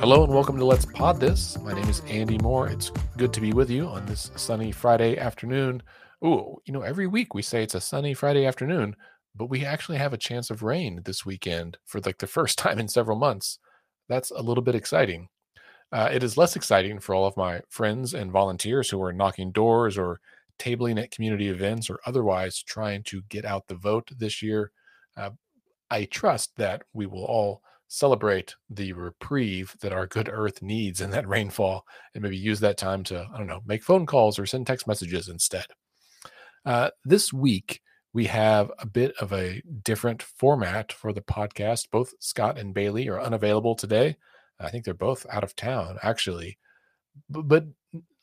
Hello and welcome to Let's Pod This. My name is Andy Moore. It's good to be with you on this sunny Friday afternoon. Ooh, you know, every week we say it's a sunny Friday afternoon, but we actually have a chance of rain this weekend for like the first time in several months. That's a little bit exciting. Uh, it is less exciting for all of my friends and volunteers who are knocking doors or tabling at community events or otherwise trying to get out the vote this year. Uh, I trust that we will all celebrate the reprieve that our good earth needs in that rainfall and maybe use that time to, I don't know, make phone calls or send text messages instead. Uh, this week, we have a bit of a different format for the podcast. Both Scott and Bailey are unavailable today. I think they're both out of town, actually. But, but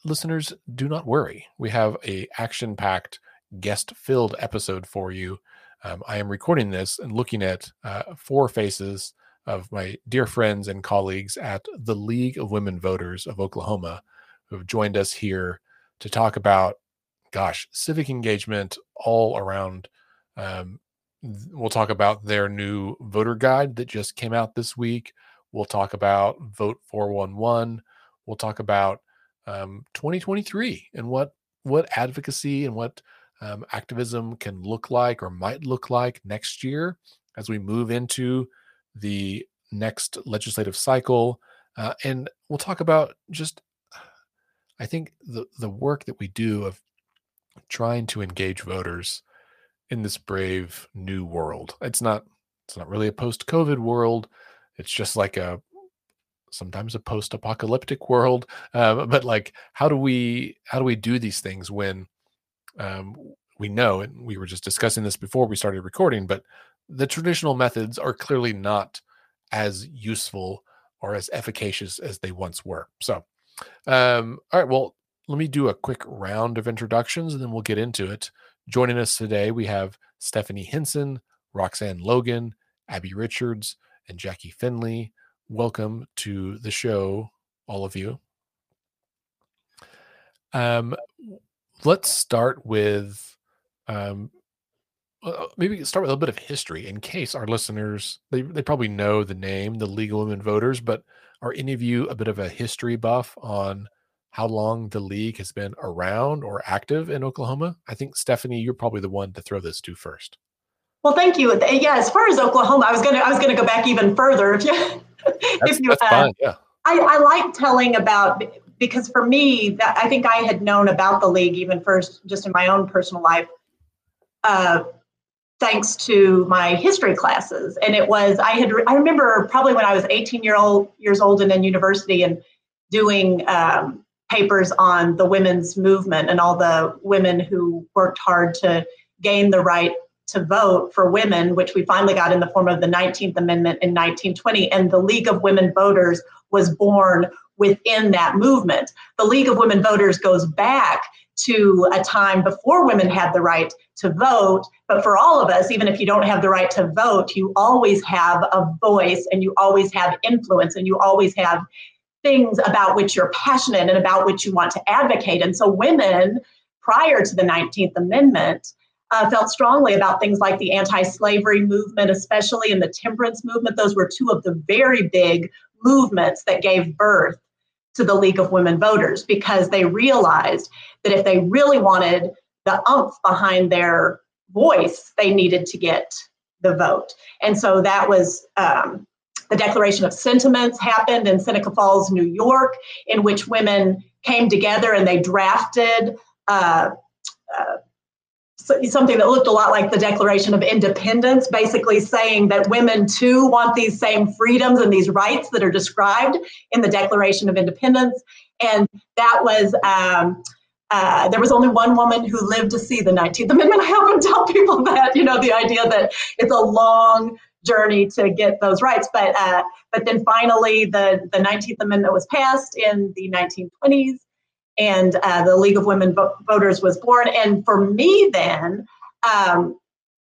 listeners, do not worry. We have a action-packed, guest-filled episode for you. Um, I am recording this and looking at uh, four faces of my dear friends and colleagues at the League of Women Voters of Oklahoma who have joined us here to talk about, gosh, civic engagement all around. Um, we'll talk about their new voter guide that just came out this week. We'll talk about Vote 411. We'll talk about um, 2023 and what what advocacy and what um, activism can look like or might look like next year as we move into the next legislative cycle. Uh, and we'll talk about just, I think, the, the work that we do of trying to engage voters in this brave new world. It's not it's not really a post-COVID world. It's just like a sometimes a post-apocalyptic world. Uh, but like, how do we how do we do these things when um, we know, and we were just discussing this before we started recording, but the traditional methods are clearly not as useful or as efficacious as they once were. So, um, all right, well, let me do a quick round of introductions and then we'll get into it. Joining us today, we have Stephanie Hinson, Roxanne Logan, Abby Richards, and Jackie Finley. Welcome to the show, all of you. Um, let's start with um, uh, maybe start with a little bit of history in case our listeners they, they probably know the name the league of women voters but are any of you a bit of a history buff on how long the league has been around or active in oklahoma? I think stephanie you're probably the one to throw this to first. Well thank you. Yeah as far as oklahoma i was gonna i was gonna go back even further if you if you that's uh, fine, yeah. I, I like telling about because for me that i think i had known about the league even first just in my own personal life uh, thanks to my history classes. And it was I had I remember probably when I was 18 year old years old and in university and doing um, papers on the women's movement and all the women who worked hard to gain the right to vote for women, which we finally got in the form of the 19th Amendment in 1920. And the League of Women Voters was born within that movement. The League of Women Voters goes back to a time before women had the right to vote. But for all of us, even if you don't have the right to vote, you always have a voice and you always have influence and you always have things about which you're passionate and about which you want to advocate. And so women, prior to the 19th Amendment, uh, felt strongly about things like the anti slavery movement, especially in the temperance movement. Those were two of the very big movements that gave birth to the League of Women Voters because they realized that if they really wanted the umph behind their voice, they needed to get the vote. And so that was um, the Declaration of Sentiments happened in Seneca Falls, New York, in which women came together and they drafted uh, uh, something that looked a lot like the Declaration of Independence, basically saying that women too want these same freedoms and these rights that are described in the Declaration of Independence. And that was, um, uh, there was only one woman who lived to see the 19th Amendment. I often tell people that, you know, the idea that it's a long journey to get those rights. But, uh, but then finally, the, the 19th Amendment was passed in the 1920s and uh, the League of Women Voters was born. And for me, then, um,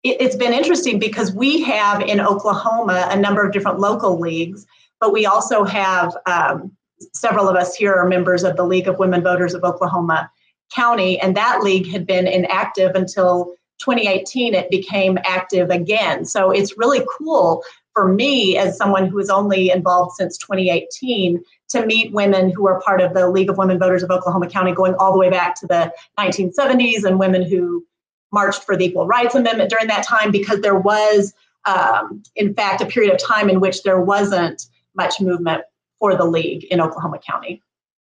it, has been interesting because we have in Oklahoma a number of different local leagues, but we also have um, several of us here are members of the League of Women Voters of Oklahoma County, and that league had been inactive until 2018. It became active again. So it's really cool for me, as someone who is only involved since 2018, to meet women who are part of the League of Women Voters of Oklahoma County going all the way back to the 1970s and women who marched for the Equal Rights Amendment during that time, because there was, um, in fact, a period of time in which there wasn't much movement for the League in Oklahoma County.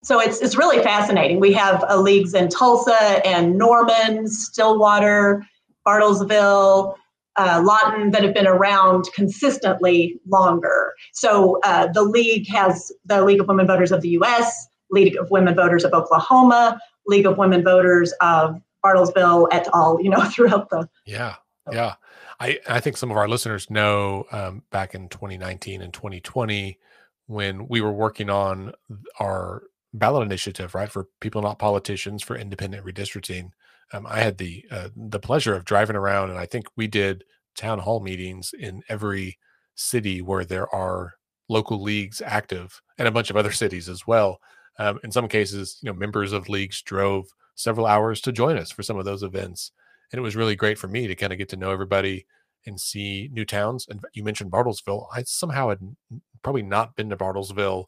So it's, it's really fascinating. We have uh, leagues in Tulsa and Norman, Stillwater, Bartlesville, uh, Lawton that have been around consistently longer. So uh, the league has the League of Women Voters of the U.S., League of Women Voters of Oklahoma, League of Women Voters of Bartlesville, et al. You know, throughout the yeah, yeah. I I think some of our listeners know um, back in 2019 and 2020 when we were working on our ballot initiative, right, for people not politicians for independent redistricting um, I had the uh, the pleasure of driving around, and I think we did town hall meetings in every city where there are local leagues active, and a bunch of other cities as well. Um, in some cases, you know, members of leagues drove several hours to join us for some of those events, and it was really great for me to kind of get to know everybody and see new towns. And you mentioned Bartlesville. I somehow had probably not been to Bartlesville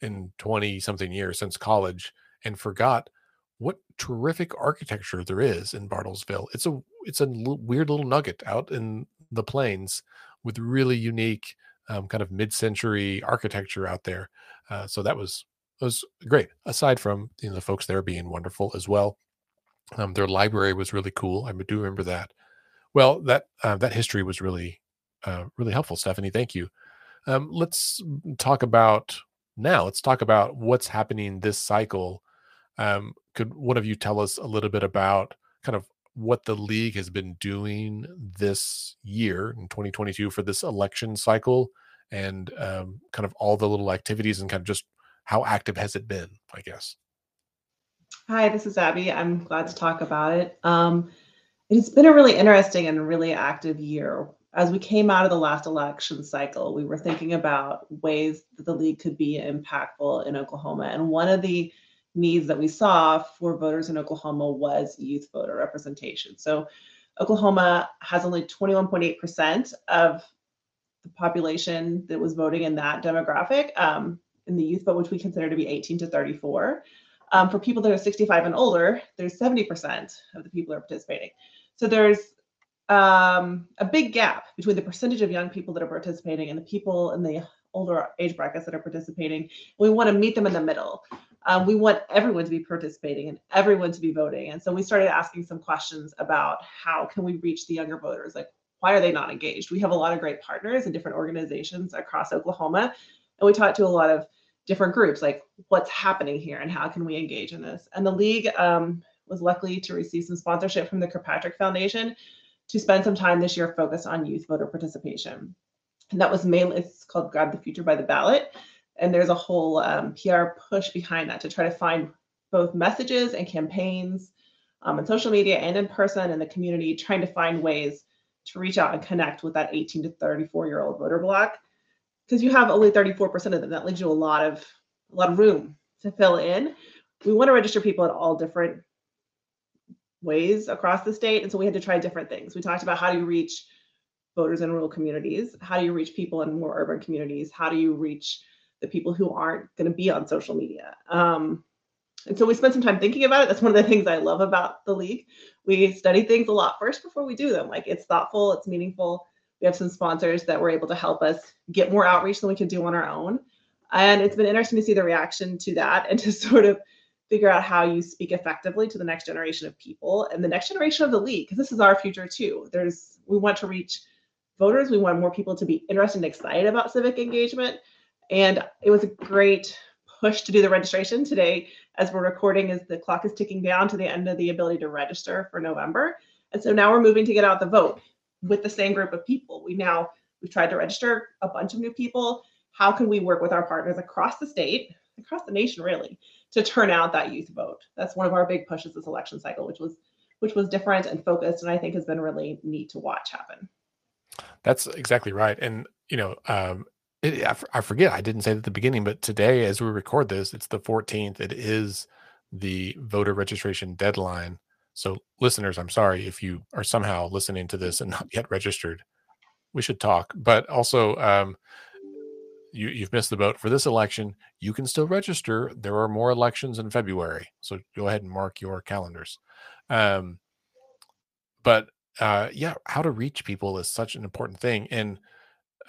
in 20 something years since college and forgot what terrific architecture there is in Bartlesville. It's a it's a l- weird little nugget out in the plains with really unique um, kind of mid-century architecture out there. Uh, so that was was great. Aside from you know the folks there being wonderful as well, um, their library was really cool. I do remember that. Well, that uh, that history was really uh, really helpful, Stephanie. Thank you. Um, let's talk about now. Let's talk about what's happening this cycle um, could one of you tell us a little bit about kind of what the league has been doing this year in 2022 for this election cycle and um, kind of all the little activities and kind of just how active has it been, I guess? Hi, this is Abby. I'm glad to talk about it. Um, it's been a really interesting and really active year. As we came out of the last election cycle, we were thinking about ways that the league could be impactful in Oklahoma. And one of the needs that we saw for voters in Oklahoma was youth voter representation. So Oklahoma has only 21.8% of the population that was voting in that demographic um, in the youth vote, which we consider to be 18 to 34. Um, for people that are 65 and older, there's 70% of the people are participating. So there's um, a big gap between the percentage of young people that are participating and the people in the older age brackets that are participating. We want to meet them in the middle um, we want everyone to be participating and everyone to be voting. And so we started asking some questions about how can we reach the younger voters? Like, why are they not engaged? We have a lot of great partners and different organizations across Oklahoma. And we talked to a lot of different groups, like what's happening here and how can we engage in this? And the league um, was lucky to receive some sponsorship from the Kirkpatrick Foundation to spend some time this year focused on youth voter participation. And that was mainly, it's called Grab the Future by the Ballot and there's a whole um, PR push behind that to try to find both messages and campaigns um, on social media and in person in the community, trying to find ways to reach out and connect with that 18 to 34 year old voter block. Because you have only 34% of them, that leaves you a lot of a lot of room to fill in. We want to register people at all different ways across the state, and so we had to try different things. We talked about how do you reach voters in rural communities, how do you reach people in more urban communities, how do you reach the people who aren't going to be on social media. Um, and so we spent some time thinking about it. That's one of the things I love about the league. We study things a lot first before we do them. Like it's thoughtful, it's meaningful. We have some sponsors that were able to help us get more outreach than we could do on our own. And it's been interesting to see the reaction to that and to sort of figure out how you speak effectively to the next generation of people and the next generation of the league, because this is our future too. There's we want to reach voters, we want more people to be interested and excited about civic engagement and it was a great push to do the registration today as we're recording as the clock is ticking down to the end of the ability to register for November. And so now we're moving to get out the vote with the same group of people. We now we've tried to register a bunch of new people. How can we work with our partners across the state, across the nation really, to turn out that youth vote? That's one of our big pushes this election cycle, which was which was different and focused and I think has been really neat to watch happen. That's exactly right. And you know, um, it, I, I forget. I didn't say it at the beginning, but today, as we record this, it's the 14th. It is the voter registration deadline. So, listeners, I'm sorry if you are somehow listening to this and not yet registered. we should talk. But also, um, you you've missed the boat for this election. You can still register. There are more elections in February, so go ahead and mark your calendars. Um, but uh, yeah, how to reach people is such an important thing. And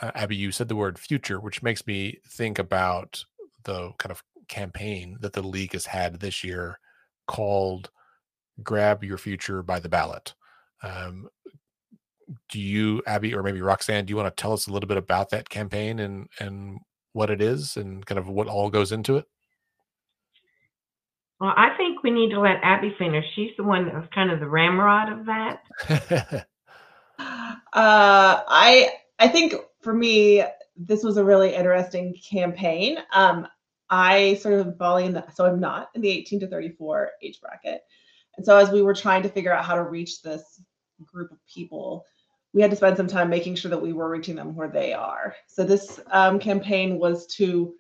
uh, Abby, you said the word future, which makes me think about the kind of campaign that the league has had this year called "Grab Your Future by the Ballot." Um, do you, Abby, or maybe Roxanne, do you want to tell us a little bit about that campaign and and what it is and kind of what all goes into it? Well, I think we need to let Abby finish. She's the one that was kind of the ramrod of that. uh, I I think for me, this was a really interesting campaign. Um, I sort of fall in the so I'm not in the 18 to 34 age bracket, and so as we were trying to figure out how to reach this group of people, we had to spend some time making sure that we were reaching them where they are. So this um, campaign was to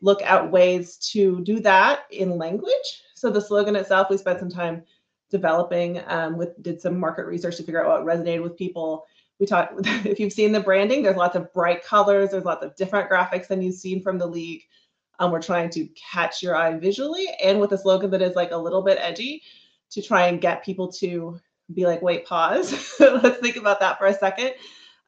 look at ways to do that in language. So the slogan itself, we spent some time developing um, with did some market research to figure out what resonated with people. We talked if you've seen the branding, there's lots of bright colors, there's lots of different graphics than you've seen from the league. Um, we're trying to catch your eye visually and with a slogan that is like a little bit edgy to try and get people to be like, wait, pause. Let's think about that for a second.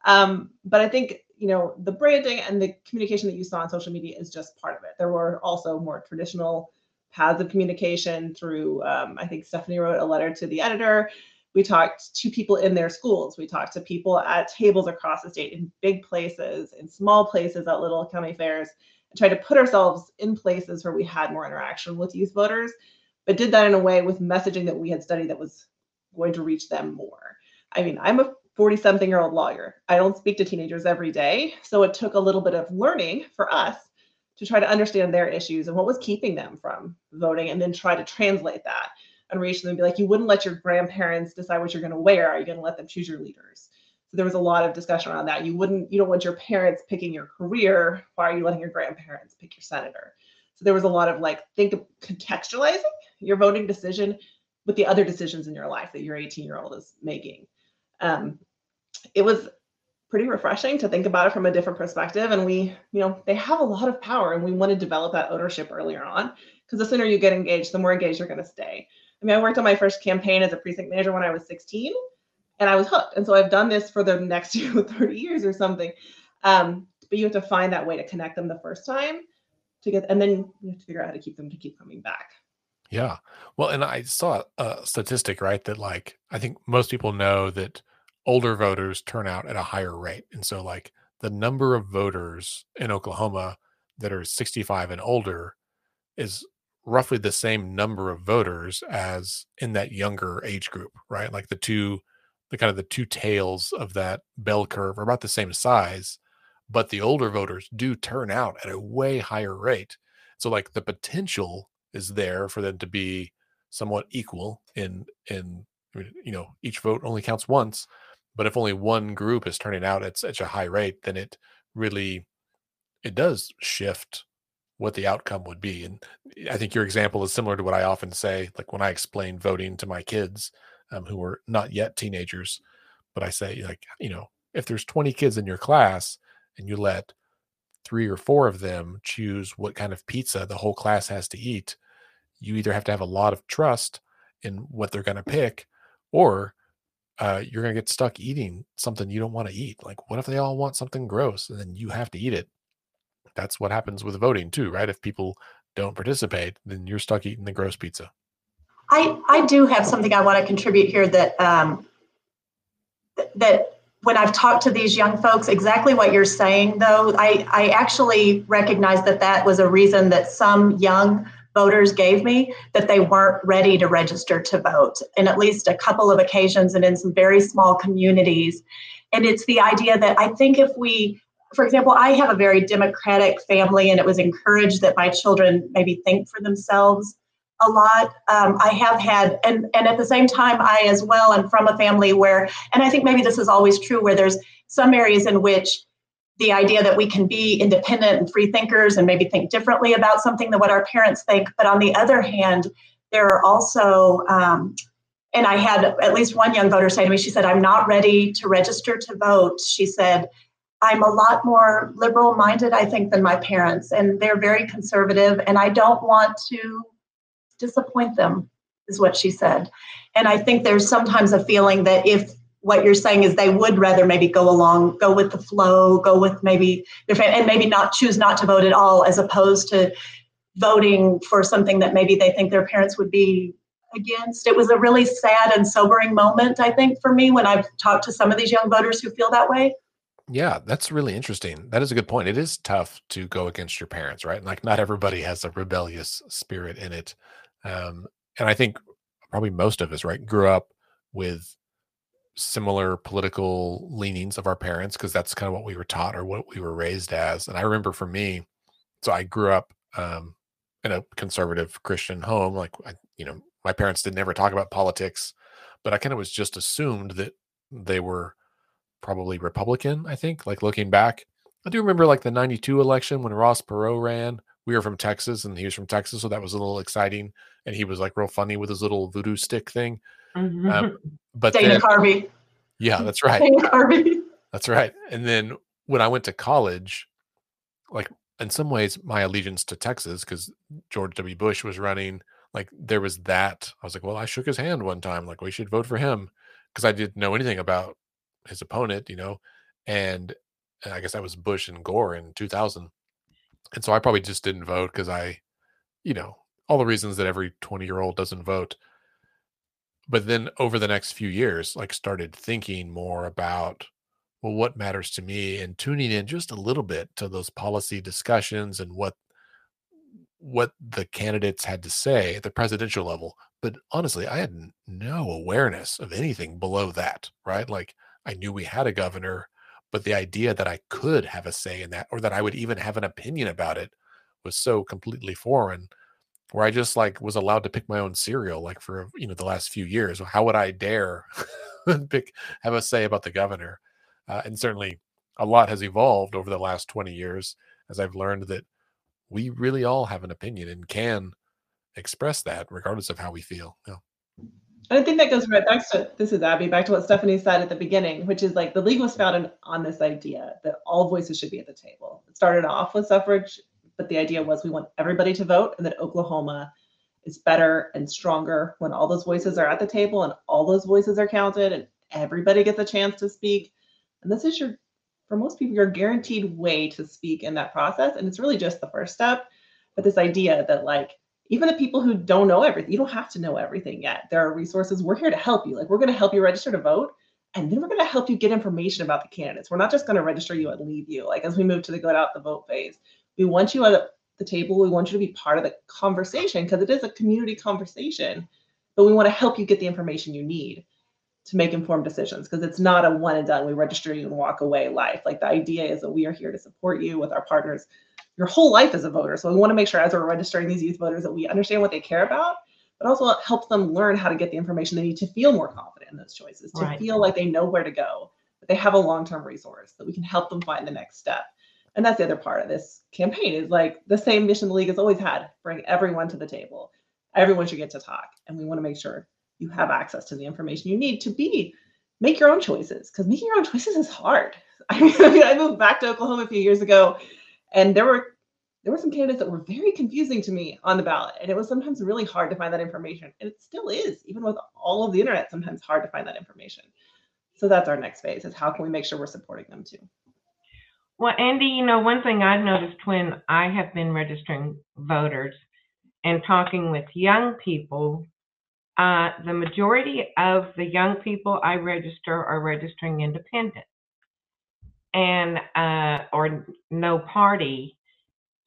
Um, but I think you know the branding and the communication that you saw on social media is just part of it. There were also more traditional paths of communication through. Um, I think Stephanie wrote a letter to the editor. We talked to people in their schools. We talked to people at tables across the state in big places, in small places at little county fairs, and tried to put ourselves in places where we had more interaction with youth voters, but did that in a way with messaging that we had studied that was going to reach them more. I mean, I'm a 40 something year old lawyer. I don't speak to teenagers every day. So it took a little bit of learning for us to try to understand their issues and what was keeping them from voting and then try to translate that and reach them and be like, you wouldn't let your grandparents decide what you're going to wear. Are you going to let them choose your leaders? So there was a lot of discussion around that. You wouldn't, you don't want your parents picking your career. Why are you letting your grandparents pick your senator? So there was a lot of like, think of contextualizing your voting decision with the other decisions in your life that your 18 year old is making. Um, it was pretty refreshing to think about it from a different perspective. And we, you know, they have a lot of power and we want to develop that ownership earlier on because the sooner you get engaged, the more engaged you're going to stay. I mean, I worked on my first campaign as a precinct manager when I was 16 and I was hooked. And so I've done this for the next 30 years or something. Um, but you have to find that way to connect them the first time to get, and then you have to figure out how to keep them to keep coming back. Yeah. Well, and I saw a statistic, right? That like, I think most people know that older voters turn out at a higher rate. And so, like, the number of voters in Oklahoma that are 65 and older is roughly the same number of voters as in that younger age group, right? Like the two, the kind of the two tails of that bell curve are about the same size, but the older voters do turn out at a way higher rate. So, like, the potential is there for them to be somewhat equal in in you know each vote only counts once but if only one group is turning out at such a high rate then it really it does shift what the outcome would be and i think your example is similar to what i often say like when i explain voting to my kids um, who are not yet teenagers but i say like you know if there's 20 kids in your class and you let three or four of them choose what kind of pizza the whole class has to eat, you either have to have a lot of trust in what they're going to pick, or uh, you're going to get stuck eating something you don't want to eat. Like, what if they all want something gross and then you have to eat it? That's what happens with voting too, right? If people don't participate, then you're stuck eating the gross pizza. I I do have something I want to contribute here that um, that when I've talked to these young folks, exactly what you're saying, though, I, I actually recognize that that was a reason that some young voters gave me that they weren't ready to register to vote in at least a couple of occasions and in some very small communities. And it's the idea that I think if we, for example, I have a very democratic family, and it was encouraged that my children maybe think for themselves a lot. Um, I have had, and and at the same time, I as well am from a family where, and I think maybe this is always true, where there's some areas in which the idea that we can be independent and free thinkers and maybe think differently about something than what our parents think. But on the other hand, there are also, um, and I had at least one young voter say to me, she said, I'm not ready to register to vote. She said, I'm a lot more liberal minded, I think, than my parents, and they're very conservative, and I don't want to disappoint them, is what she said. And I think there's sometimes a feeling that if what you're saying is they would rather maybe go along, go with the flow, go with maybe their family and maybe not choose not to vote at all, as opposed to voting for something that maybe they think their parents would be against. It was a really sad and sobering moment, I think, for me when I've talked to some of these young voters who feel that way. Yeah, that's really interesting. That is a good point. It is tough to go against your parents, right? Like not everybody has a rebellious spirit in it. Um, and I think probably most of us, right, grew up with similar political leanings of our parents because that's kind of what we were taught or what we were raised as. And I remember for me, so I grew up um, in a conservative Christian home. Like, I, you know, my parents did never talk about politics, but I kind of was just assumed that they were probably Republican, I think, like looking back. I do remember like the 92 election when Ross Perot ran. We were from Texas and he was from Texas. So that was a little exciting. And he was like real funny with his little voodoo stick thing. Mm-hmm. Um, but Dana then, Carvey. Yeah, that's right. Dana Carvey. That's right. And then when I went to college, like in some ways, my allegiance to Texas, because George W. Bush was running, like there was that. I was like, well, I shook his hand one time. Like we should vote for him because I didn't know anything about his opponent, you know, and, and I guess that was Bush and Gore in 2000. And so I probably just didn't vote because I, you know, all the reasons that every 20 year old doesn't vote. But then over the next few years, like started thinking more about, well, what matters to me and tuning in just a little bit to those policy discussions and what what the candidates had to say at the presidential level. But honestly, I had no awareness of anything below that, right? Like I knew we had a governor, but the idea that I could have a say in that or that I would even have an opinion about it was so completely foreign where I just like was allowed to pick my own cereal like for you know the last few years. How would I dare pick have a say about the governor? Uh, and certainly a lot has evolved over the last 20 years as I've learned that we really all have an opinion and can express that regardless of how we feel. Yeah. I think that goes right back to this is Abby, back to what Stephanie said at the beginning, which is like the league was founded on this idea that all voices should be at the table. It started off with suffrage, but the idea was we want everybody to vote and that Oklahoma is better and stronger when all those voices are at the table and all those voices are counted and everybody gets a chance to speak. And this is your, for most people, your guaranteed way to speak in that process. And it's really just the first step. But this idea that like even the people who don't know everything, you don't have to know everything yet. There are resources. We're here to help you. Like we're going to help you register to vote. And then we're going to help you get information about the candidates. We're not just going to register you and leave you. Like as we move to the go out the vote phase, we want you at the table. We want you to be part of the conversation because it is a community conversation. But we want to help you get the information you need to make informed decisions because it's not a one and done. We register you and walk away life. Like the idea is that we are here to support you with our partners your whole life as a voter. So we want to make sure as we're registering these youth voters that we understand what they care about, but also help them learn how to get the information they need to feel more confident in those choices, to right. feel like they know where to go, that they have a long-term resource, that we can help them find the next step. And that's the other part of this campaign is like the same mission the league has always had, bring everyone to the table. Everyone should get to talk. And we want to make sure you have access to the information you need to be make your own choices because making your own choices is hard. I mean, I moved back to Oklahoma a few years ago and there were there were some candidates that were very confusing to me on the ballot. And it was sometimes really hard to find that information. And it still is, even with all of the internet, sometimes hard to find that information. So that's our next phase is how can we make sure we're supporting them too? Well, Andy, you know, one thing I've noticed when I have been registering voters and talking with young people, uh, the majority of the young people I register are registering independent and uh, or no party,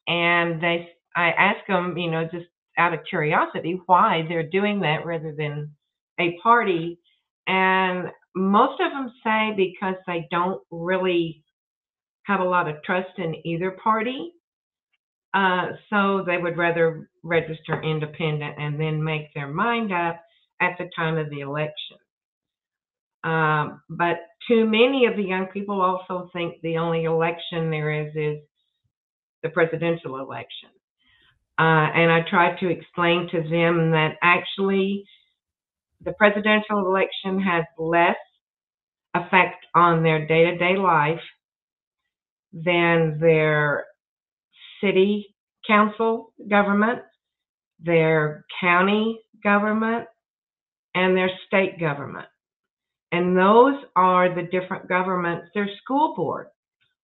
and they I ask them, you know, just out of curiosity, why they're doing that rather than a party, and most of them say because they don't really have a lot of trust in either party. Uh, so they would rather register independent and then make their mind up at the time of the election. Um, but too many of the young people also think the only election there is is the presidential election. Uh, and I try to explain to them that actually the presidential election has less effect on their day to day life than their city council government, their county government, and their state government. And those are the different governments, their school board.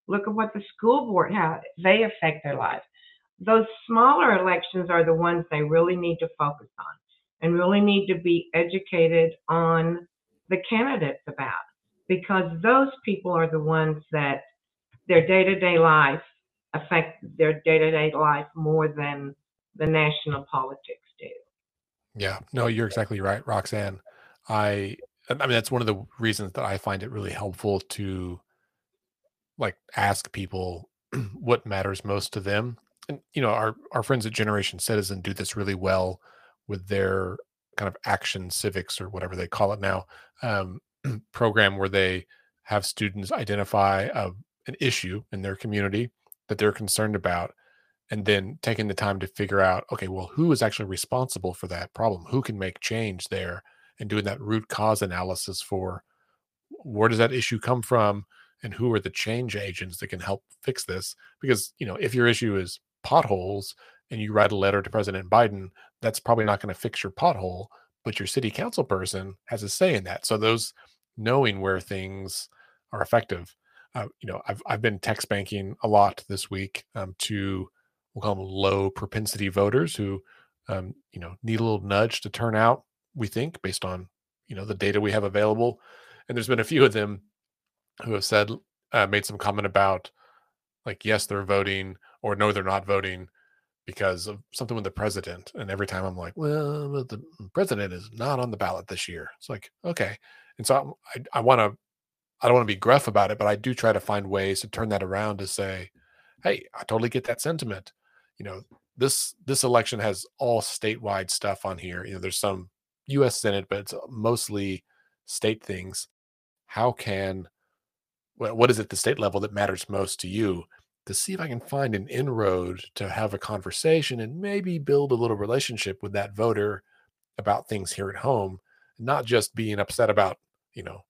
Look at what the school board, how they affect their lives. Those smaller elections are the ones they really need to focus on and really need to be educated on the candidates about because those people are the ones that their day-to-day life affect their day-to-day life more than the national politics do. Yeah, no, you're exactly right, Roxanne. I I mean that's one of the reasons that I find it really helpful to like ask people what matters most to them. And you know, our our friends at Generation Citizen do this really well with their kind of action civics or whatever they call it now um, program where they have students identify a, an issue in their community that they're concerned about and then taking the time to figure out okay well who is actually responsible for that problem who can make change there and doing that root cause analysis for where does that issue come from and who are the change agents that can help fix this? Because you know if your issue is potholes and you write a letter to president biden that's probably not going to fix your pothole but your city council person has a say in that. So those knowing where things are effective uh, you know I've, I've been text banking a lot this week um, to we'll call them low propensity voters who um, you know need a little nudge to turn out we think based on you know the data we have available and there's been a few of them who have said uh, made some comment about like yes they're voting or no they're not voting because of something with the president and every time i'm like well the president is not on the ballot this year. It's like okay. And so i, I want to i don't want to be gruff about it but i do try to find ways to turn that around to say hey i totally get that sentiment. You know this this election has all statewide stuff on here. You know there's some us senate but it's mostly state things how can what is it the state level that matters most to you to see if i can find an inroad to have a conversation and maybe build a little relationship with that voter about things here at home not just being upset about you know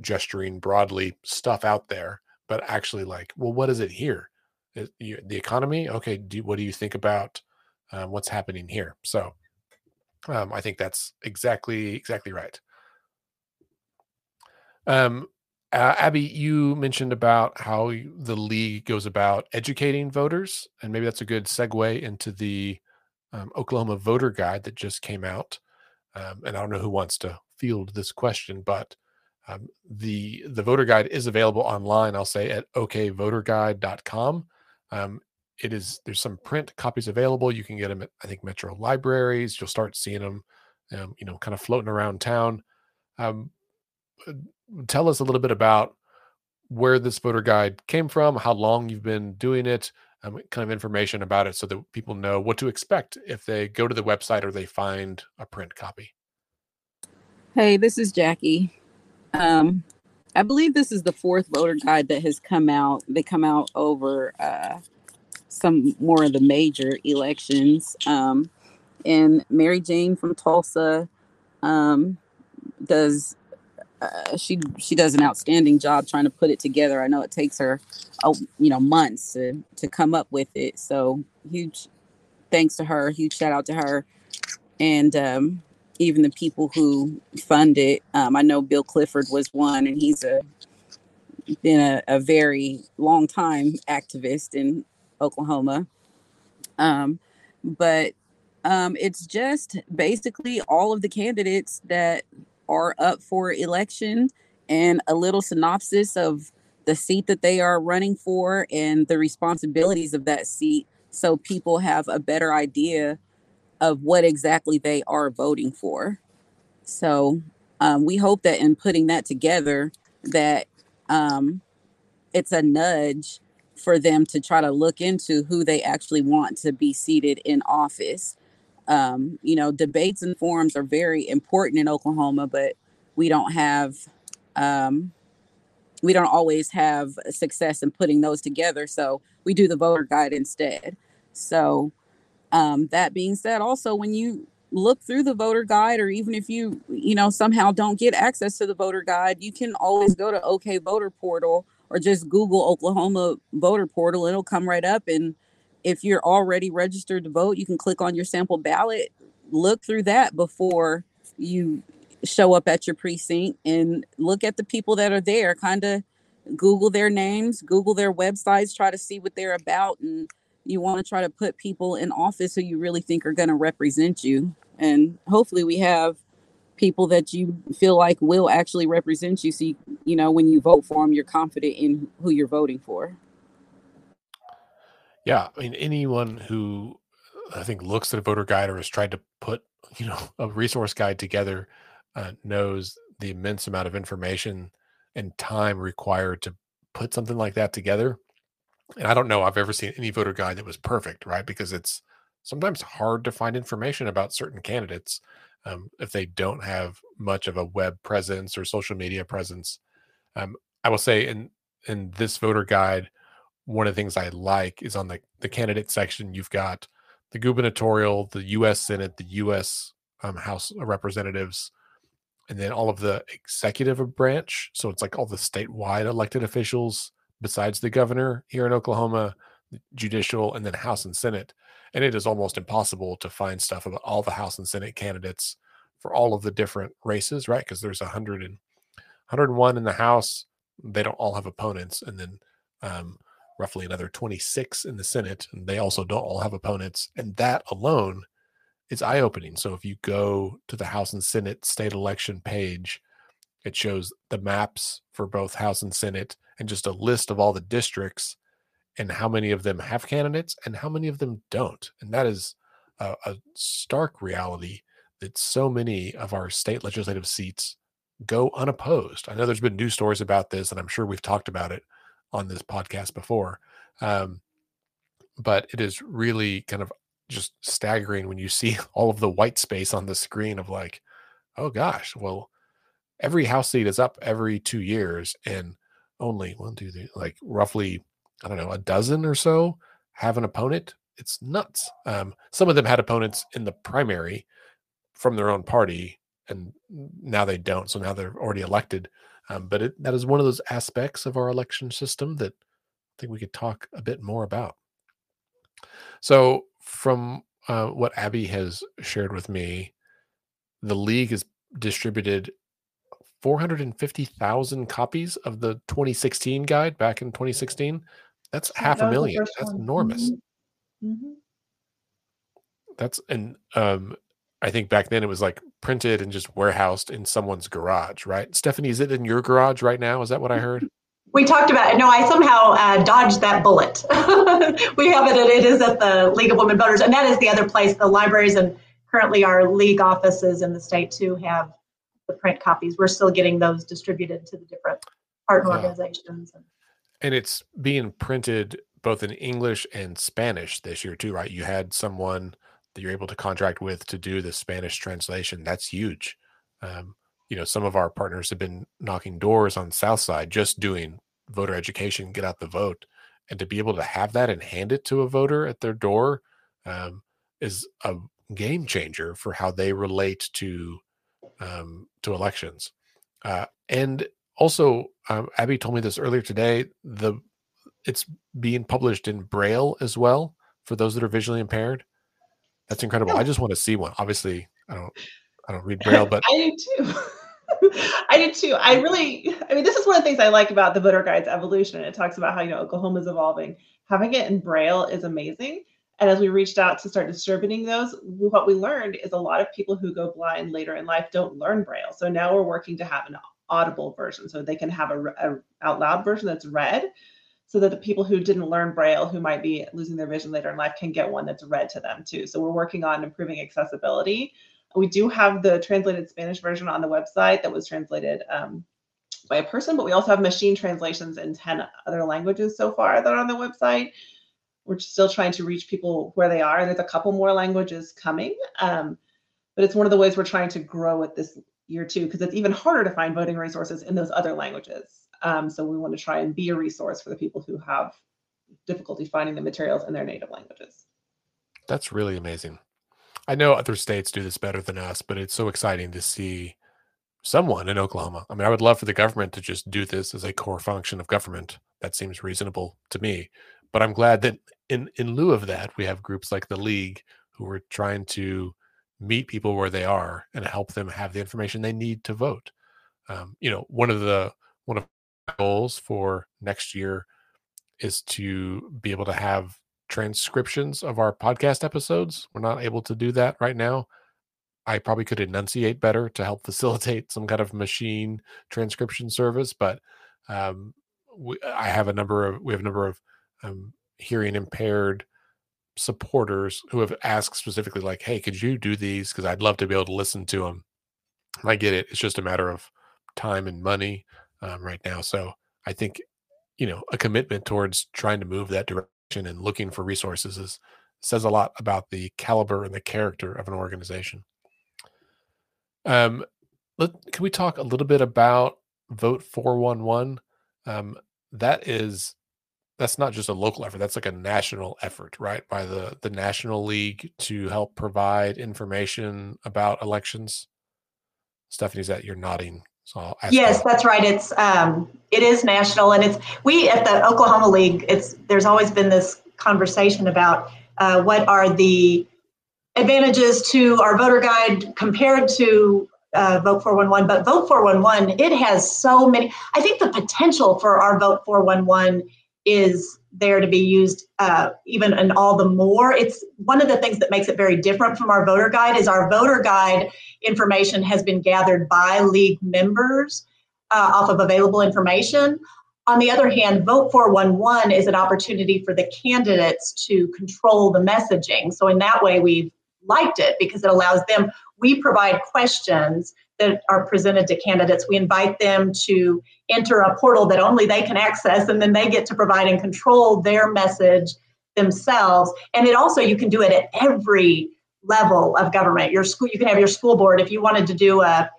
gesturing broadly stuff out there but actually like well what is it here the economy. Okay, do, what do you think about um, what's happening here? So um, I think that's exactly exactly right. Um, uh, Abby, you mentioned about how the league goes about educating voters, and maybe that's a good segue into the um, Oklahoma voter guide that just came out. Um, and I don't know who wants to field this question, but um, the the voter guide is available online. I'll say at okvoterguide.com. Um, it is there's some print copies available. You can get them at I think Metro libraries. You'll start seeing them, um, you know, kind of floating around town. Um, uh, tell us a little bit about where this voter guide came from, how long you've been doing it, um, kind of information about it, so that people know what to expect if they go to the website or they find a print copy. Hey, this is Jackie. Um, I believe this is the fourth voter guide that has come out. They come out over uh, some more of the major elections. Um, and Mary Jane from Tulsa um, does uh, she she does an outstanding job trying to put it together. I know it takes her, oh, you know, months to to come up with it. So huge thanks to her. Huge shout out to her. And um, even the people who fund it. Um, I know Bill Clifford was one, and he's a been a, a very long time activist in Oklahoma. Um, but um, it's just basically all of the candidates that are up for election and a little synopsis of the seat that they are running for and the responsibilities of that seat so people have a better idea of what exactly they are voting for. So um, we hope that in putting that together, that um, it's a nudge for them to try to look into who they actually want to be seated in office. Um, you know, debates and forums are very important in Oklahoma, but we don't have um, we don't always have success in putting those together. So we do the voter guide instead. So um, that being said, also when you look through the voter guide or even if you you know somehow don't get access to the voter guide you can always go to ok voter portal or just google oklahoma voter portal it'll come right up and if you're already registered to vote you can click on your sample ballot look through that before you show up at your precinct and look at the people that are there kind of google their names google their websites try to see what they're about and you want to try to put people in office who you really think are going to represent you and hopefully we have people that you feel like will actually represent you so you, you know when you vote for them you're confident in who you're voting for. Yeah i mean anyone who i think looks at a voter guide or has tried to put you know a resource guide together uh, knows the immense amount of information and time required to put something like that together. And I don't know I've ever seen any voter guide that was perfect, right? Because it's sometimes hard to find information about certain candidates um, if they don't have much of a web presence or social media presence. Um, I will say in in this voter guide, one of the things I like is on the the candidate section. You've got the gubernatorial, the U.S. Senate, the U.S. Um, House of Representatives, and then all of the executive branch. So it's like all the statewide elected officials besides the governor here in Oklahoma, judicial, and then House and Senate. And it is almost impossible to find stuff about all the House and Senate candidates for all of the different races, right? Because there's 100 and 101 in the House. They don't all have opponents. And then um, roughly another 26 in the Senate. And they also don't all have opponents. And that alone is eye opening. So if you go to the House and Senate state election page, it shows the maps for both House and Senate and just a list of all the districts and how many of them have candidates and how many of them don't. And that is a, a stark reality that so many of our state legislative seats go unopposed. I know there's been news stories about this, and I'm sure we've talked about it on this podcast before. Um, but it is really kind of just staggering when you see all of the white space on the screen of like, oh gosh, well, every house seat is up every two years, and only one, two, three, like roughly, I don't know, a dozen or so have an opponent. It's nuts. Um, some of them had opponents in the primary from their own party, and now they don't. So now they're already elected. Um, but it, that is one of those aspects of our election system that I think we could talk a bit more about. So, from uh, what Abby has shared with me, the league has distributed 450,000 copies of the 2016 guide back in 2016. That's half that a million. That's one. enormous. Mm-hmm. Mm-hmm. That's and um I think back then it was like printed and just warehoused in someone's garage, right? Stephanie, is it in your garage right now? Is that what I heard? We talked about it. No, I somehow uh, dodged that bullet. we have it, and it is at the League of Women Voters, and that is the other place. The libraries and currently our league offices in the state too have the print copies. We're still getting those distributed to the different partner organizations. And it's being printed both in English and Spanish this year too, right? You had someone that you're able to contract with to do the Spanish translation. That's huge. Um, you know, some of our partners have been knocking doors on South Side just doing voter education, get out the vote, and to be able to have that and hand it to a voter at their door um, is a game changer for how they relate to um, to elections. Uh, and also, um, Abby told me this earlier today. The it's being published in Braille as well for those that are visually impaired. That's incredible. I just want to see one. Obviously, I don't I don't read Braille, but I do too. I do too. I really, I mean, this is one of the things I like about the voter guide's evolution. It talks about how you know Oklahoma is evolving. Having it in Braille is amazing and as we reached out to start distributing those, what we learned is a lot of people who go blind later in life don't learn Braille. So now we're working to have an audible version. So they can have a, a out loud version that's read so that the people who didn't learn braille who might be losing their vision later in life can get one that's read to them too. So we're working on improving accessibility. We do have the translated spanish version on the website that was translated um, by a person but we also have machine translations in 10 other languages so far that are on the website. We're still trying to reach people where they are. There's a couple more languages coming, um, but it's one of the ways we're trying to grow it this year too, because it's even harder to find voting resources in those other languages. Um, so we want to try and be a resource for the people who have difficulty finding the materials in their native languages. That's really amazing. I know other states do this better than us, but it's so exciting to see someone in Oklahoma. I mean, I would love for the government to just do this as a core function of government. That seems reasonable to me. But I'm glad that in in lieu of that, we have groups like the League who are trying to meet people where they are and help them have the information they need to vote. Um, you know, one of the one of goals for next year is to be able to have transcriptions of our podcast episodes. We're not able to do that right now. I probably could enunciate better to help facilitate some kind of machine transcription service, but um, we, I have a number of we have a number of um, hearing impaired supporters who have asked specifically, like, "Hey, could you do these? Because I'd love to be able to listen to them." I get it; it's just a matter of time and money um, right now. So I think you know a commitment towards trying to move that direction and looking for resources is says a lot about the caliber and the character of an organization. Um, let, can we talk a little bit about Vote 411? Um, that is that's not just a local effort that's like a national effort right by the the national league to help provide information about elections stephanie's that you're nodding so yes you. that's right it's um it is national and it's we at the oklahoma league it's there's always been this conversation about uh, what are the advantages to our voter guide compared to uh, Vote 411, but Vote 411, it has so many. I think the potential for our Vote 411 is there to be used uh, even and all the more. It's one of the things that makes it very different from our voter guide is our voter guide information has been gathered by league members uh, off of available information. On the other hand, Vote 411 is an opportunity for the candidates to control the messaging. So in that way, we've liked it because it allows them, we provide questions that are presented to candidates. We invite them to enter a portal that only they can access, and then they get to provide and control their message themselves. And it also, you can do it at every level of government. Your school, you can have your school board. If you wanted to do a,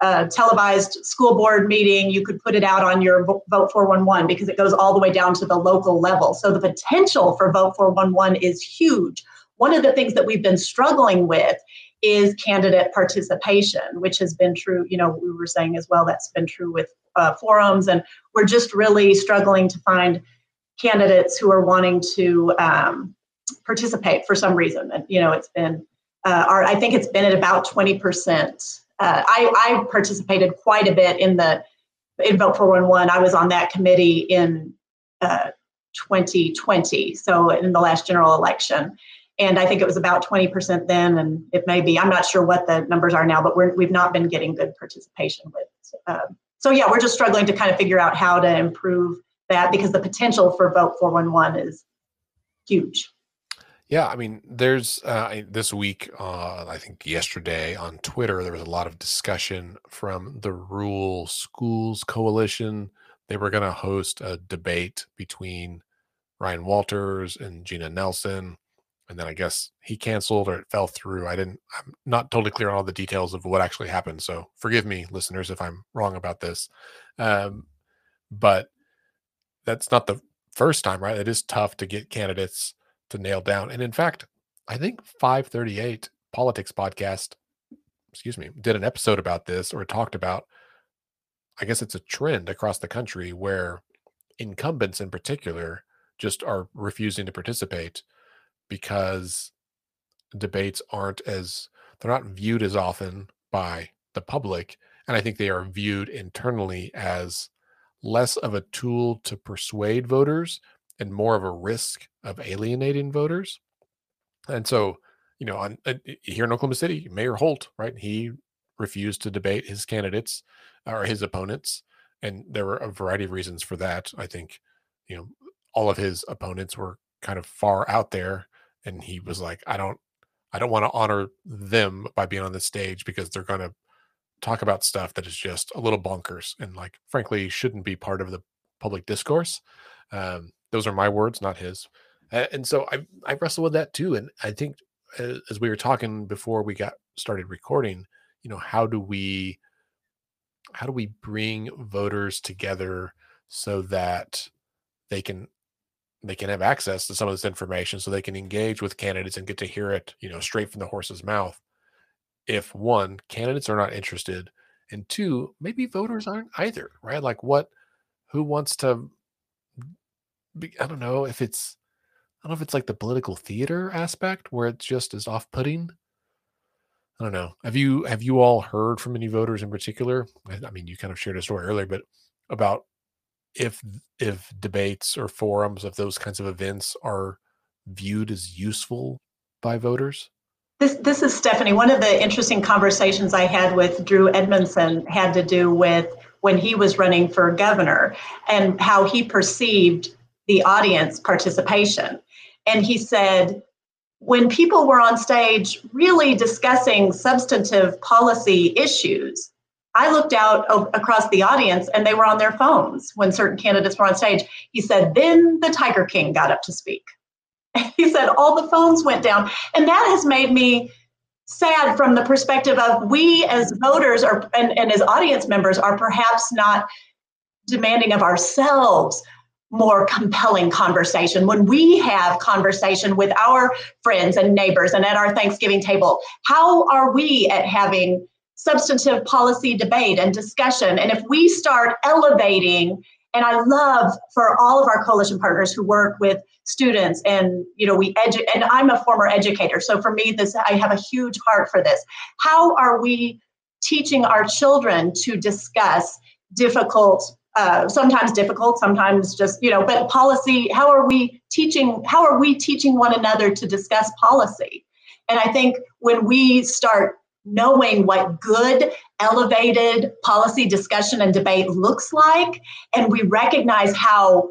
a televised school board meeting, you could put it out on your Vote 411 because it goes all the way down to the local level. So the potential for Vote 411 is huge. One of the things that we've been struggling with is candidate participation, which has been true. You know, we were saying as well that's been true with uh, forums, and we're just really struggling to find candidates who are wanting to um, participate for some reason. And you know, it's been uh, our, I think it's been at about twenty percent. Uh, I, I participated quite a bit in the in Vote 411. I was on that committee in 2020, uh, so in the last general election and I think it was about 20% then, and it may be. I'm not sure what the numbers are now, but we're, we've not been getting good participation with. Uh, so yeah, we're just struggling to kind of figure out how to improve that because the potential for Vote 411 is huge. Yeah, I mean, there's uh, this week, uh, I think yesterday on Twitter, there was a lot of discussion from the Rural Schools Coalition. They were going to host a debate between Ryan Walters and Jena Nelson and then I guess he canceled or it fell through. I didn't. I'm not totally clear on all the details of what actually happened. So forgive me, listeners, if I'm wrong about this. Um, but that's not the first time, right? It is tough to get candidates to nail down. And in fact, I think 538 Politics podcast, excuse me, did an episode about this or talked about. I guess it's a trend across the country where incumbents in particular just are refusing to participate because debates aren't as they're not viewed as often by the public and i think they are viewed internally as less of a tool to persuade voters and more of a risk of alienating voters. And so you know on uh, here in oklahoma city mayor holt right he refused to debate his candidates or his opponents and there were a variety of reasons for that. I think you know all of his opponents were kind of far out there and he was like, I don't, I don't want to honor them by being on the stage because they're going to talk about stuff that is just a little bonkers and like, frankly, shouldn't be part of the public discourse. Um, those are my words, not his. and so I, I wrestle with that too. And I think uh, as we were talking before we got started recording, you know, how do we, how do we bring voters together so that they can they can have access to some of this information so they can engage with candidates and get to hear it, you know, straight from the horse's mouth. If one, candidates are not interested, and two, maybe voters aren't either, right? Like what who wants to be, I don't know if it's I don't know if it's like the political theater aspect where it's just as off-putting. I don't know. Have you have you all heard from any voters in particular? I mean, you kind of shared a story earlier, but about if if debates or forums of those kinds of events are viewed as useful by voters? This this is Stephanie. One of the interesting conversations I had with Drew Edmondson had to do with when he was running for governor and how he perceived the audience participation. And he said, when people were on stage really discussing substantive policy issues, I looked out across the audience and they were on their phones when certain candidates were on stage. He said, then the Tiger King got up to speak. He said, all the phones went down. And that has made me sad from the perspective of we as voters are, and, and as audience members are perhaps not demanding of ourselves more compelling conversation when we have conversation with our friends and neighbors and at our thanksgiving table how are we at having substantive policy debate and discussion and if we start elevating and i love for all of our coalition partners who work with students and you know we edu- and i'm a former educator so for me this i have a huge heart for this how are we teaching our children to discuss difficult uh, sometimes difficult, sometimes just you know. But policy, how are we teaching? How are we teaching one another to discuss policy? And I think when we start knowing what good, elevated policy discussion and debate looks like, and we recognize how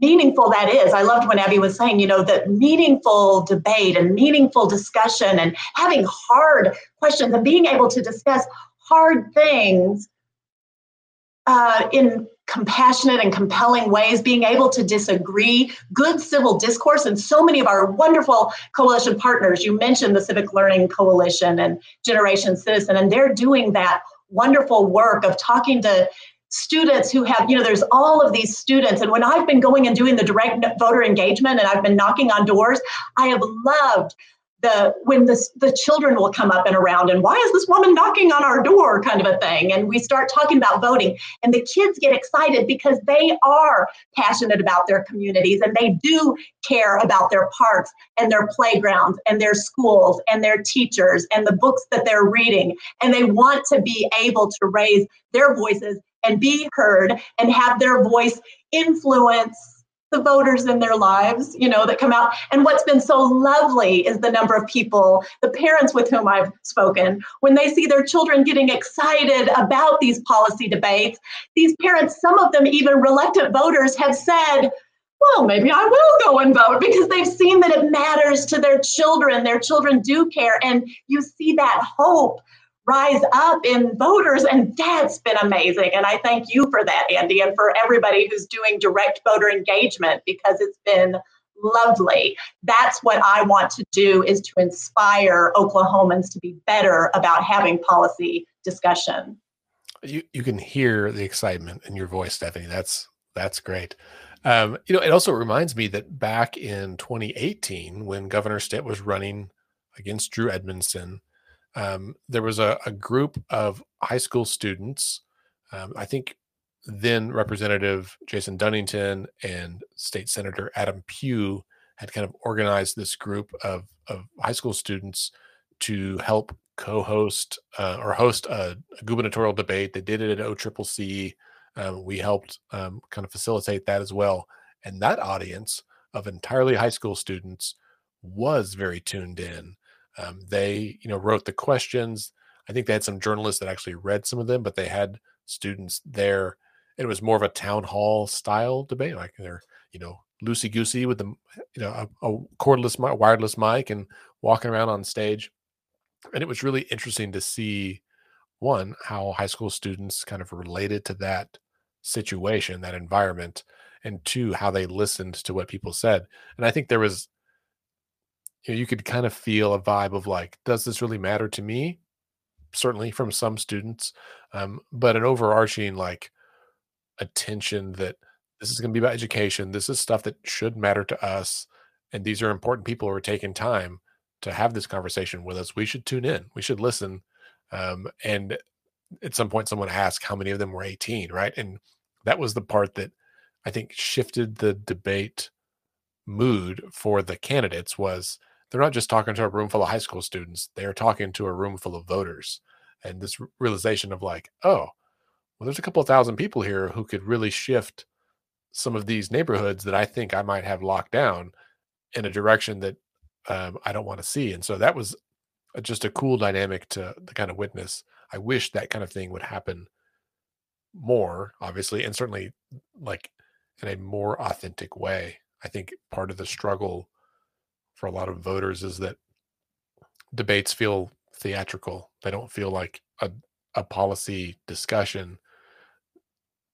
meaningful that is. I loved when Abby was saying, you know, that meaningful debate and meaningful discussion and having hard questions and being able to discuss hard things uh, in compassionate and compelling ways, being able to disagree, good civil discourse, and so many of our wonderful coalition partners. You mentioned the Civic Learning Coalition and Generation Citizen, and they're doing that wonderful work of talking to students who have, you know, there's all of these students. And when I've been going and doing the direct voter engagement and I've been knocking on doors, I have loved the when the, the children will come up and around and why is this woman knocking on our door? kind of a thing. And we start talking about voting. And the kids get excited because they are passionate about their communities and they do care about their parks and their playgrounds and their schools and their teachers and the books that they're reading. And they want to be able to raise their voices and be heard and have their voice influence the voters in their lives, you know, that come out. And what's been so lovely is the number of people, the parents with whom I've spoken, when they see their children getting excited about these policy debates, these parents, some of them even reluctant voters, have said, well, maybe I will go and vote because they've seen that it matters to their children. Their children do care. And you see that hope rise up in voters. And that's been amazing. And I thank you for that, Andy, and for everybody who's doing direct voter engagement because it's been lovely. That's what I want to do is to inspire Oklahomans to be better about having policy discussion. You you can hear the excitement in your voice, Stephanie. That's that's great. Um, you know, it also reminds me that back in 2018, when Governor Stitt was running against Drew Edmondson, um, there was a, a, group of high school students. Um, I think then Representative Jason Dunnington and State Senator Adam Pugh had kind of organized this group of, of high school students to help co-host uh, or host a, a, gubernatorial debate. They did it at OCCC. Um, we helped um, kind of facilitate that as well. And that audience of entirely high school students was very tuned in um, they, you know, wrote the questions. I think they had some journalists that actually read some of them, but they had students there. It was more of a town hall style debate, like they're, you know, loosey goosey with the, you know, a, a cordless, wireless mic and walking around on stage. And it was really interesting to see one how high school students kind of related to that situation, that environment, and two how they listened to what people said. And I think there was you, know, you could kind of feel a vibe of like, does this really matter to me? Certainly from some students, um, but an overarching like attention that This is going to be about education. This is stuff that should matter to us. And these are important people who are taking time to have this conversation with us. We should tune in. We should listen. Um, and at some point, someone asked how many of them were 18, right? And that was the part that I think shifted the debate mood for the candidates was they're not just talking to a room full of high school students, they are talking to a room full of voters. And this realization of like, oh, well, there's a couple thousand people here who could really shift some of these neighborhoods that I think I might have locked down in a direction that um, I don't want to see. And so that was just a cool dynamic to, to kind of witness. I wish that kind of thing would happen more, obviously, and certainly like in a more authentic way. I think part of the struggle for a lot of voters is that debates feel theatrical. They don't feel like a, a policy discussion.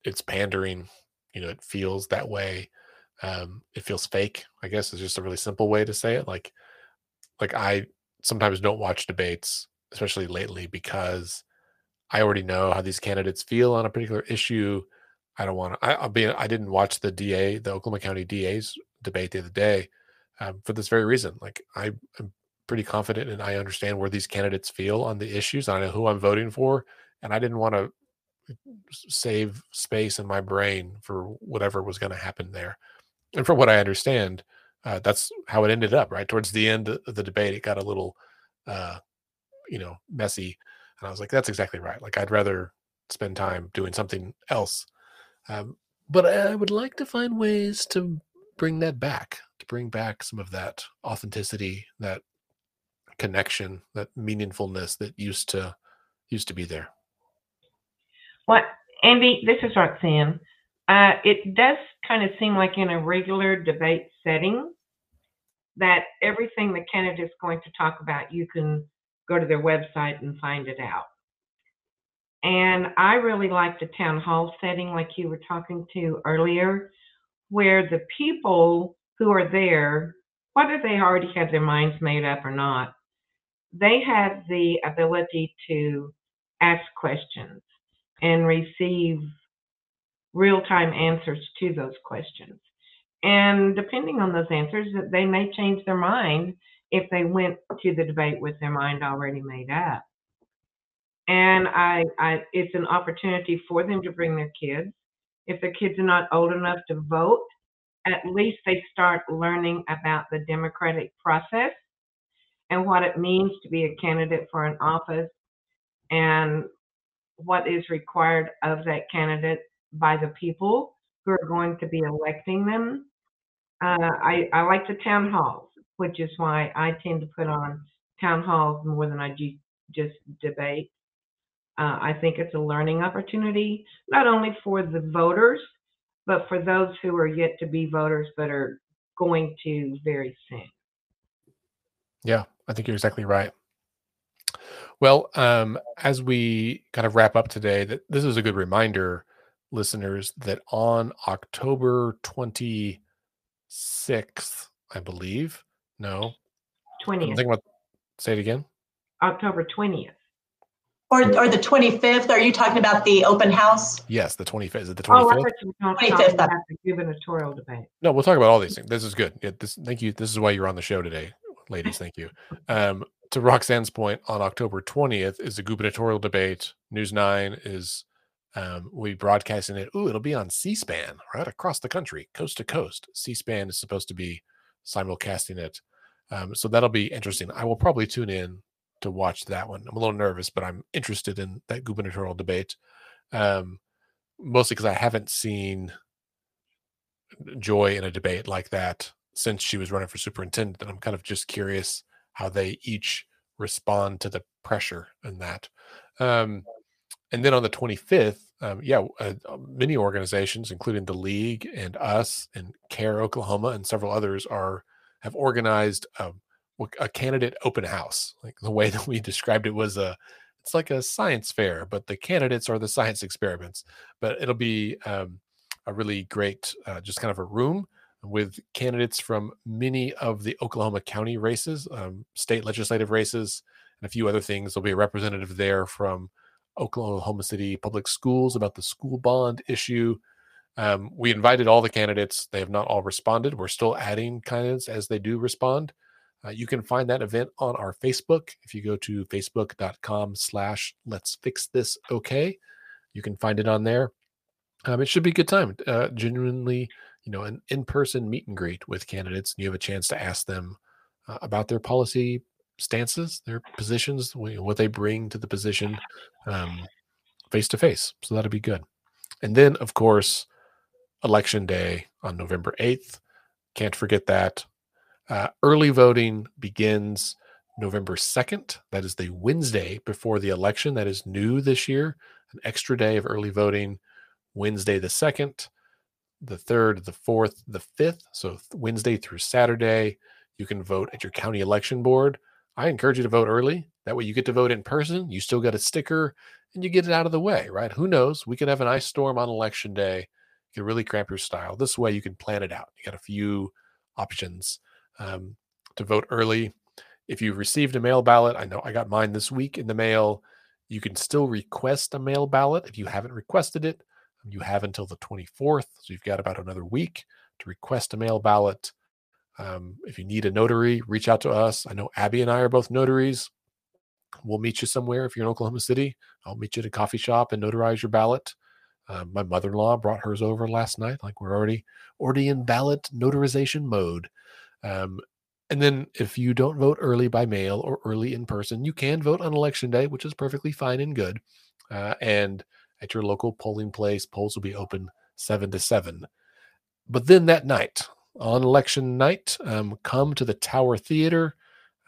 It's pandering, you know, it feels that way. Um, it feels fake, I guess is just a really simple way to say it. Like like I sometimes don't watch debates, especially lately, because I already know how these candidates feel on a particular issue. I don't want to. I, will be. I didn't watch the DA, the Oklahoma County DA's debate the other day, um, for this very reason. Like I am pretty confident and I understand where these candidates feel on the issues. I know who I'm voting for, and I didn't want to save space in my brain for whatever was going to happen there. And from what I understand, uh, that's how it ended up. Right towards the end of the debate, it got a little, uh, you know, messy, and I was like, "That's exactly right." Like I'd rather spend time doing something else. Um, but I would like to find ways to bring that back, to bring back some of that authenticity, that connection, that meaningfulness that used to used to be there. Well, Andy? This is Roxanne. Uh, it does kind of seem like in a regular debate setting that everything the candidate is going to talk about, you can go to their website and find it out. And I really like the town hall setting, like you were talking to earlier, where the people who are there, whether they already have their minds made up or not, they have the ability to ask questions and receive real time answers to those questions. And depending on those answers, they may change their mind if they went to the debate with their mind already made up. And I, I, it's an opportunity for them to bring their kids. If the kids are not old enough to vote, at least they start learning about the democratic process and what it means to be a candidate for an office and what is required of that candidate by the people who are going to be electing them. Uh, I, I like the town halls, which is why I tend to put on town halls more than I do just debate. Uh, I think it's a learning opportunity, not only for the voters, but for those who are yet to be voters but are going to very soon. Yeah, I think you're exactly right. Well, um, as we kind of wrap up today, that this is a good reminder, listeners, that on October 26th, I believe, no, 20th. About, say it again. October 20th. Or, or the 25th, are you talking about the open house? Yes, the 25th. Is it the 25th? Oh, I thought you were talking about the gubernatorial debate. No, we'll talk about all these things. This is good. Yeah, this, thank you. This is why you're on the show today, ladies. Thank you. Um, to Roxanne's point, on October 20th is the gubernatorial debate. News 9 is um, we broadcasting it. Ooh, it'll be on C-SPAN right across the country, coast to coast. C-SPAN is supposed to be simulcasting it. Um, so that'll be interesting. I will probably tune in to watch that one. I'm a little nervous, but I'm interested in that gubernatorial debate, um, mostly because I haven't seen Joy in a debate like that since she was running for superintendent, and I'm kind of just curious how they each respond to the pressure in that. Um, and then on the 25th, um, yeah, uh, many organizations, including the League and us and CAIR Oklahoma and several others, are have organized um, a candidate open house. Like the way that we described it was a, it's like a science fair, but the candidates are the science experiments. But it'll be um, a really great, uh, just kind of a room with candidates from many of the Oklahoma County races, um, state legislative races, and a few other things. There'll be a representative there from Oklahoma City Public Schools about the school bond issue. Um, we invited all the candidates. They have not all responded. We're still adding candidates as they do respond. Uh, you can find that event on our Facebook. If you go to facebook.com slash let's fix this okay, you can find it on there. Um, it should be a good time. Uh, genuinely, you know, an in-person meet and greet with candidates. And you have a chance to ask them uh, about their policy stances, their positions, what they bring to the position face to face. So that'll be good. And then, of course, election day on November 8th. Can't forget that. Uh, early voting begins November 2nd. That is the Wednesday before the election. That is new this year. An extra day of early voting, Wednesday the 2nd, the 3rd, the 4th, the 5th. So Wednesday through Saturday, you can vote at your county election board. I encourage you to vote early. That way you get to vote in person. You still get a sticker and you get it out of the way, right? Who knows? We could have an ice storm on election day You can really cramp your style. This way, you can plan it out. You got a few options um, to vote early. If you've received a mail ballot, I know I got mine this week in the mail. You can still request a mail ballot if you haven't requested it. You have until the 24th, so you've got about another week to request a mail ballot. Um, if you need a notary, reach out to us. I know Abby and I are both notaries. We'll meet you somewhere if you're in Oklahoma City. I'll meet you at a coffee shop and notarize your ballot. Uh, my mother-in-law brought hers over last night. Like we're already already in ballot notarization mode. Um, and then if you don't vote early by mail or early in person, you can vote on election day, which is perfectly fine and good. Uh, and at your local polling place, polls will be open seven to seven. But then that night, on election night, um, come to the Tower Theater.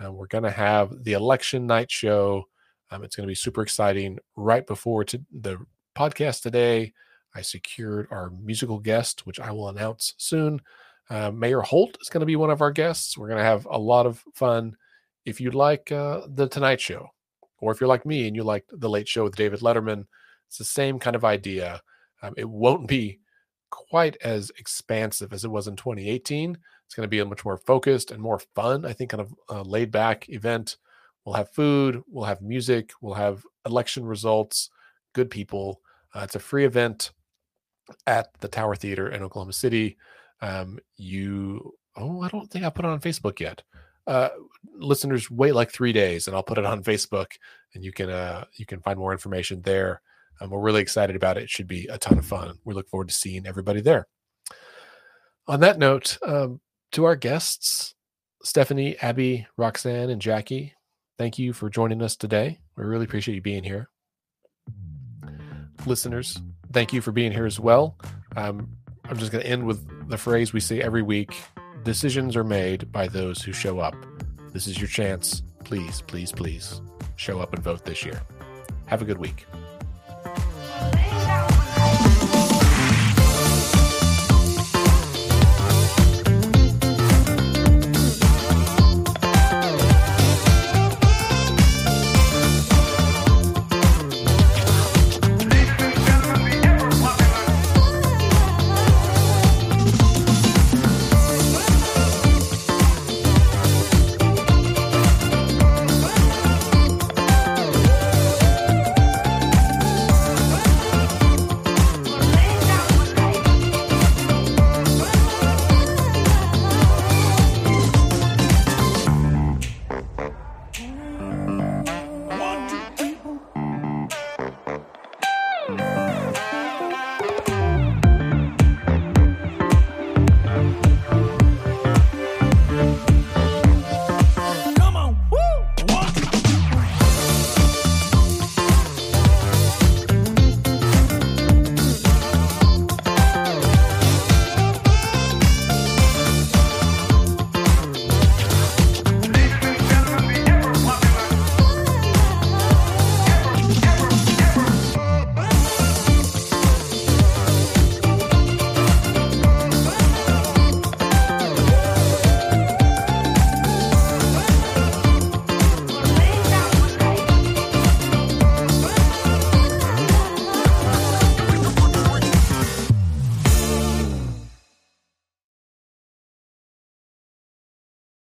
Uh, we're going to have the election night show. Um, it's going to be super exciting right before to the podcast today. I secured our musical guest, which I will announce soon. Uh, Mayor Holt is going to be one of our guests. We're going to have a lot of fun. If you like uh, The Tonight Show, or if you're like me and you like The Late Show with David Letterman, it's the same kind of idea. Um, it won't be quite as expansive as it was in 2018. It's going to be a much more focused and more fun, I think, kind of laid back event. We'll have food, we'll have music, we'll have election results, good people. Uh, it's a free event at the Tower Theater in Oklahoma City. Um, you, oh, I don't think I put it on Facebook yet. Uh, listeners, wait like three days, and I'll put it on Facebook, and you can uh, you can find more information there. Um, we're really excited about it. It should be a ton of fun. We look forward to seeing everybody there. On that note, um, to our guests, Stephanie, Abby, Roxanne, and Jackie, thank you for joining us today. We really appreciate you being here listeners, thank you for being here as well. Um, I'm just going to end with the phrase we say every week decisions are made by those who show up. This is your chance. Please, please, please show up and vote this year. Have a good week.